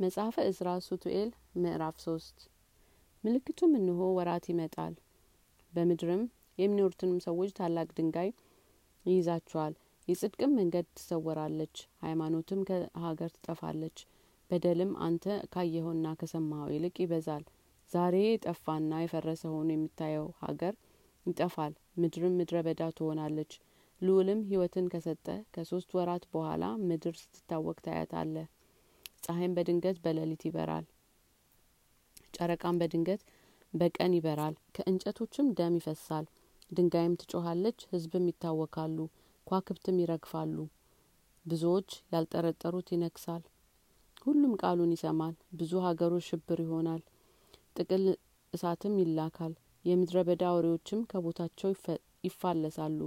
መጽሐፈ እዝራ ሱቱኤል ምዕራፍ ሶስት። ምልክቱም እንሆ ወራት ይመጣል። በምድርም የሚኖሩትንም ሰዎች ታላቅ ድንጋይ ይይዛቸዋል። የጽድቅም መንገድ ትሰወራለች ሃይማኖትም ከሀገር ትጠፋለች። በደልም አንተ ካየኸውና ከሰማኸው ይልቅ ይበዛል። ዛሬ የጠፋና የፈረሰ ሆኖ የሚታየው ሀገር ይጠፋል። ምድርም ምድረ በዳ ትሆናለች። ልኡልም ህይወትን ከሰጠ ከሶስት ወራት በኋላ ምድር ስትታወቅ ታያታለ ፀሐይም በድንገት በሌሊት ይበራል። ጨረቃም በድንገት በቀን ይበራል። ከእንጨቶችም ደም ይፈሳል። ድንጋይም ትጮኻለች ህዝብም ይታወካሉ ኳክብትም ይረግፋሉ። ብዙዎች ያልጠረጠሩት ይነክሳል ሁሉም ቃሉን ይሰማል። ብዙ ሀገሮች ሽብር ይሆናል። ጥቅል እሳትም ይላካል። የምድረ በዳ አውሬዎችም ከቦታቸው ይፋለሳሉ።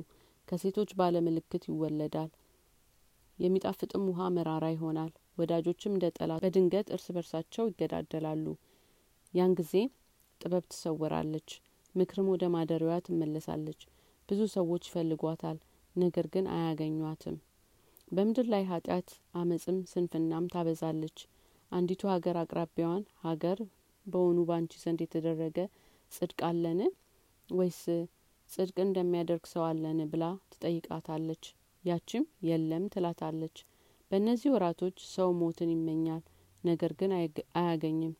ከሴቶች ባለምልክት ይወለዳል። የሚጣፍጥም ውሃ መራራ ይሆናል ወዳጆችም እንደ ጠላት በድንገት እርስ በርሳቸው ይገዳደላሉ። ያን ጊዜ ጥበብ ትሰወራለች ምክርም ወደ ማደሪያዋ ትመለሳለች። ብዙ ሰዎች ይፈልጓታል ነገር ግን አያገኟትም። በምድር ላይ ኃጢአት አመጽም ስንፍናም ታበዛለች። አንዲቱ ሀገር አቅራቢያዋን ሀገር በውኑ ባንቺ ዘንድ የተደረገ ጽድቅ አለን? ወይስ ጽድቅ እንደሚያደርግ ሰው አለን? ብላ ትጠይቃታለች። ያችም የለም ትላታለች በእነዚህ ወራቶች ሰው ሞትን ይመኛል ነገር ግን አያገኝም።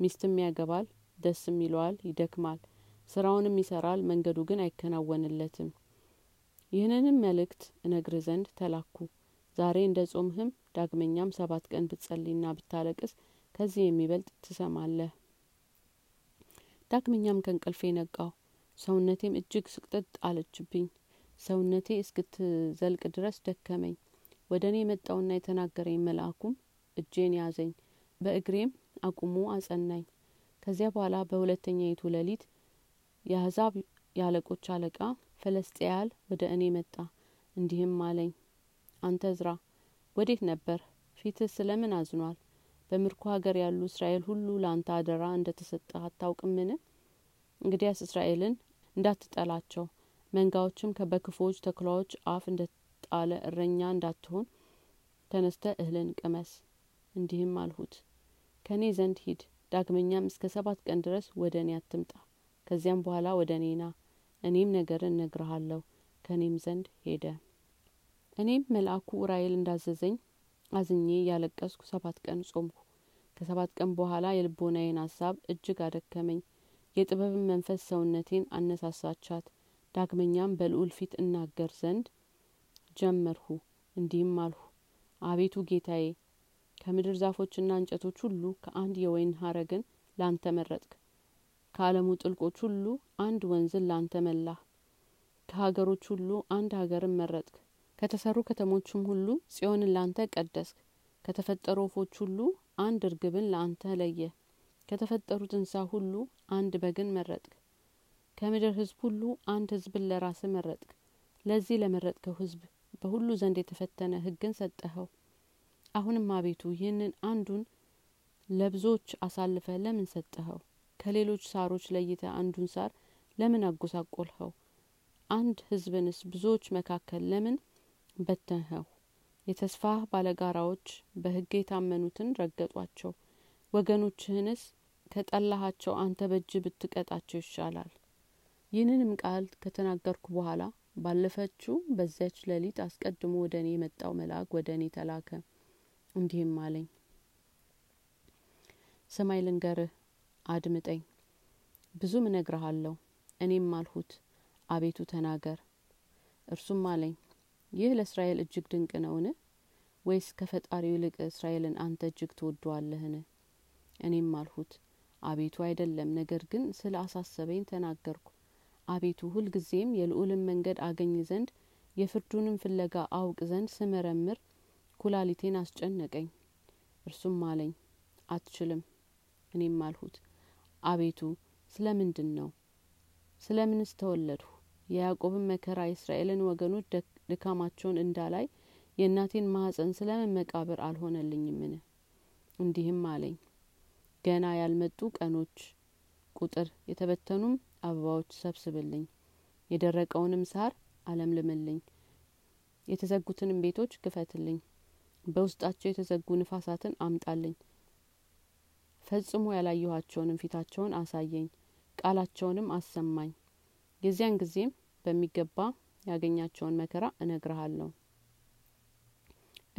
ሚስትም ያገባል ደስም ይለዋል ይደክማል። ስራውንም ይሰራል መንገዱ ግን አይከናወንለትም። ይህንንም መልእክት እነግር ዘንድ ተላኩ። ዛሬ እንደ ጾምህም ዳግመኛም ሰባት ቀን ብትጸልይና ብታለቅስ ከዚህ የሚበልጥ ትሰማለህ። ዳግመኛም ከእንቅልፌ ነቃው ሰውነቴም እጅግ ስቅጥጥ አለችብኝ። ሰውነቴ እስክትዘልቅ ድረስ ደከመኝ ወደ እኔ የመጣውና የተናገረኝ መልአኩም እጄን ያዘኝ በእግሬም አቁሞ አጸናኝ። ከዚያ በኋላ በሁለተኛይቱ ሌሊት የአሕዛብ የአለቆች አለቃ ፈለስጢያል ወደ እኔ መጣ እንዲህም አለኝ አንተ ዝራ ወዴት ነበር? ፊትህ ስለምን አዝኗል? በምርኮ ሀገር ያሉ እስራኤል ሁሉ ለአንተ አደራ እንደ ተሰጠ አታውቅምን? እንግዲያስ እስራኤልን እንዳትጠላቸው መንጋዎችም በክፉዎች ተኩላዎች አፍ እንደ ጣለ እረኛ እንዳትሆን ተነስተ እህልን ቅመስ። እንዲህም አልሁት ከእኔ ዘንድ ሂድ ዳግመኛም እስከ ሰባት ቀን ድረስ ወደ እኔ አትምጣ። ከዚያም በኋላ ወደ እኔ ና እኔም ነገርን እነግርሃለሁ ከእኔም ዘንድ ሄደ። እኔም መልአኩ ኡራኤል እንዳዘዘኝ አዝኜ እያለቀስኩ ሰባት ቀን ጾምኩ ከሰባት ቀን በኋላ የልቦናዬን ሀሳብ እጅግ አደከመኝ። የጥበብን መንፈስ ሰውነቴን አነሳሳቻት። ዳግመኛም በልኡል ፊት እናገር ዘንድ ጀመርሁ እንዲህም አልሁ አቤቱ ጌታዬ ከምድር ዛፎችና እንጨቶች ሁሉ ከአንድ የወይን ሀረግን ላንተ መረጥክ። ከአለሙ ጥልቆች ሁሉ አንድ ወንዝን ላንተ መላህ። ከሀገሮች ሁሉ አንድ ሀገርን መረጥክ። ከተሰሩ ከተሞችም ሁሉ ጽዮንን ላንተ ቀደስክ። ከተፈጠሩ ወፎች ሁሉ አንድ እርግብን ለአንተ ለየ። ከተፈጠሩት እንስሳ ሁሉ አንድ በግን መረጥክ። ከምድር ህዝብ ሁሉ አንድ ህዝብን ለራስ መረጥክ። ለዚህ ለመረጥከው ህዝብ በሁሉ ዘንድ የተፈተነ ህግን ሰጠኸው። አሁንም አቤቱ ይህንን አንዱን ለብዙዎች አሳልፈ ለምን ሰጠኸው? ከሌሎች ሳሮች ለይተ አንዱን ሳር ለምን አጎሳቆልኸው አንድ ህዝብንስ ብዙዎች መካከል ለምን በተንኸው? የተስፋ ባለጋራዎች በህግ የታመኑትን ረገጧቸው። ወገኖችህንስ ከጠላሃቸው አንተ በእጅ ብትቀጣቸው ይሻላል። ይህንንም ቃል ከተናገርኩ በኋላ ባለፈችው በዚያች ሌሊት አስቀድሞ ወደ እኔ የመጣው መልአክ ወደ እኔ ተላከ። እንዲህም አለኝ ስማይ ልንገርህ አድምጠኝ። ብዙም እነግርሃለሁ እኔም አልሁት አቤቱ ተናገር። እርሱም አለኝ ይህ ለእስራኤል እጅግ ድንቅ ነውን? ወይስ ከፈጣሪው ይልቅ እስራኤልን አንተ እጅግ ትወደዋለህን? እኔም አልሁት አቤቱ አይደለም ነገር ግን ስለ አሳሰበኝ ተናገርኩ አቤቱ ሁልጊዜም የልኡልን መንገድ አገኝ ዘንድ የፍርዱንም ፍለጋ አውቅ ዘንድ ስመረምር ኩላሊቴን አስጨነቀኝ። እርሱም አለኝ አትችልም እኔም አልሁት። አቤቱ ስለ ምንድን ነው? ስለ ምንስ ተወለድሁ? የያዕቆብን መከራ የእስራኤልን ወገኖች ድካማቸውን እንዳላይ የእናቴን ማህፀን ስለምን መቃብር አልሆነልኝምን? እንዲህም አለኝ ገና ያልመጡ ቀኖች ቁጥር የተበተኑም አበባዎች ሰብስብልኝ የደረቀውንም ሳር አለምልምልኝ የተዘጉትንም ቤቶች ክፈትልኝ በውስጣቸው የተዘጉ ንፋሳትን አምጣልኝ ፈጽሞ ያላየኋቸውንም ፊታቸውን አሳየኝ ቃላቸውንም አሰማኝ። የዚያን ጊዜም በሚገባ ያገኛቸውን መከራ እነግርሃለሁ።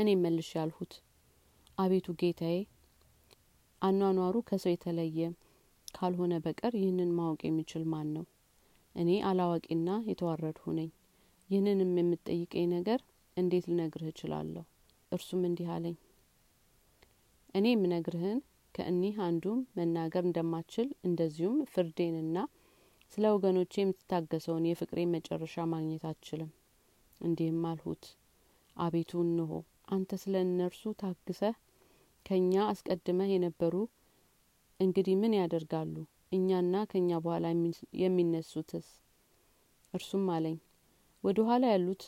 እኔም መልሽ ያልሁት አቤቱ ጌታዬ አኗኗሩ ከሰው የተለየ ካልሆነ በቀር ይህንን ማወቅ የሚችል ማን ነው? እኔ አላዋቂና የተዋረድሁ ነኝ። ይህንንም የምትጠይቀኝ ነገር እንዴት ልነግርህ እችላለሁ? እርሱም እንዲህ አለኝ። እኔ የምነግርህን ከእኒህ አንዱም መናገር እንደማችል እንደዚሁም ፍርዴንና ስለ ወገኖቼ የምትታገሰውን የፍቅሬን መጨረሻ ማግኘት አትችልም። እንዲህም አልሁት። አቤቱ እንሆ! አንተ ስለ እነርሱ ታግሰህ ከእኛ አስቀድመህ የነበሩ እንግዲህ ምን ያደርጋሉ? እኛና ከእኛ በኋላ የሚነሱትስ? እርሱም አለኝ ወደ ኋላ ያሉት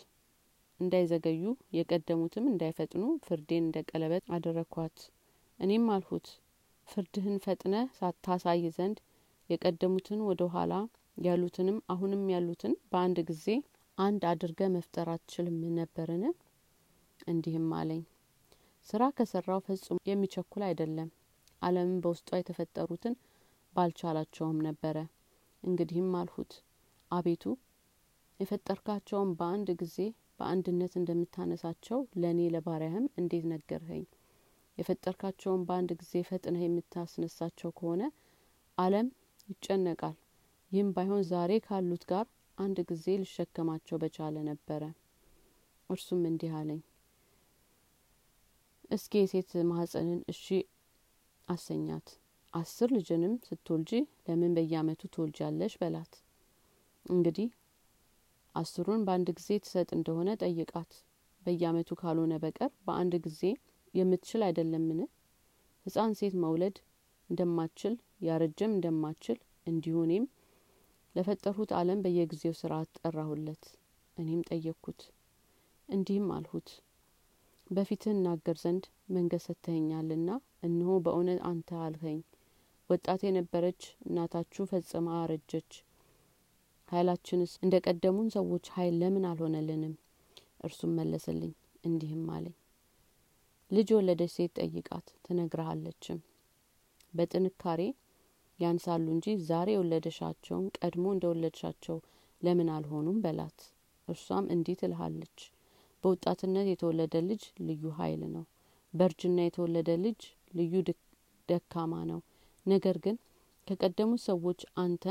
እንዳይዘገዩ የቀደሙትም እንዳይፈጥኑ ፍርዴን እንደ ቀለበት አደረግኳት እኔም አልሁት ፍርድህን ፈጥነ ሳታሳይ ዘንድ የቀደሙትን ወደ ኋላ ያሉትንም አሁንም ያሉትን በአንድ ጊዜ አንድ አድርገ መፍጠር አትችልም ነበርን? እንዲህም አለኝ ስራ ከሰራው ፈጽሞ የሚቸኩል አይደለም አለምን በውስጧ የተፈጠሩትን ባልቻላቸውም ነበረ። እንግዲህም አልሁት አቤቱ የፈጠርካቸውን በአንድ ጊዜ በአንድነት እንደምታነሳቸው ለእኔ ለባሪያህም እንዴት ነገርኸኝ? የፈጠርካቸውን በአንድ ጊዜ ፈጥነህ የምታስነሳቸው ከሆነ አለም ይጨነቃል። ይህም ባይሆን ዛሬ ካሉት ጋር አንድ ጊዜ ልሸከማቸው በቻለ ነበረ። እርሱም እንዲህ አለኝ እስኪ የሴት ማህጸንን እሺ አሰኛት። አስር ልጅንም ስትወልጂ ለምን በየአመቱ ትወልጃለሽ በላት። እንግዲህ አስሩን በአንድ ጊዜ ትሰጥ እንደሆነ ጠይቃት በየአመቱ ካልሆነ በቀር በአንድ ጊዜ የምትችል አይደለምን? ህጻን ሴት መውለድ እንደማትችል ያረጀም እንደማትችል እንዲሁ እኔም ለፈጠርሁት አለም በየጊዜው ስርአት ጠራሁለት። እኔም ጠየቅኩት። እንዲህም አልሁት። በፊትህ እናገር ዘንድ መንገድ ሰጥተኸኛልና እነሆ በእውነት አንተ አልኸኝ። ወጣት የነበረች እናታችሁ ፈጽማ አረጀች። ኃይላችንስ እንደ ቀደሙን ሰዎች ኃይል ለምን አልሆነልንም? እርሱም መለሰልኝ እንዲህም አለኝ። ልጅ የወለደች ሴት ጠይቃት ትነግረሃለችም በጥንካሬ ያንሳሉ እንጂ ዛሬ የወለደሻቸውን ቀድሞ እንደ ወለድሻቸው ለምን አልሆኑም በላት። እርሷም እንዲህ ትልሃለች በወጣትነት የተወለደ ልጅ ልዩ ኃይል ነው። በእርጅና የተወለደ ልጅ ልዩ ደካማ ነው። ነገር ግን ከቀደሙት ሰዎች አንተ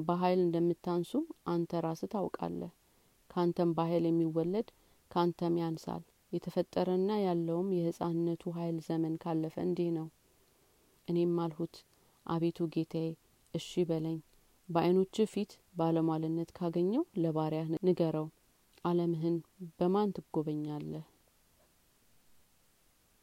በኃይል እንደምታንሱ አንተ ራስ ታውቃለህ። ከአንተም በኃይል የሚወለድ ከአንተም ያንሳል። የተፈጠረና ያለውም የህጻንነቱ ኃይል ዘመን ካለፈ እንዲህ ነው። እኔም አልሁት አቤቱ ጌታዬ እሺ በለኝ። በአይኖች ፊት ባለሟልነት ካገኘው ለባሪያህ ንገረው። አለምህን በማን ትጐበኛለህ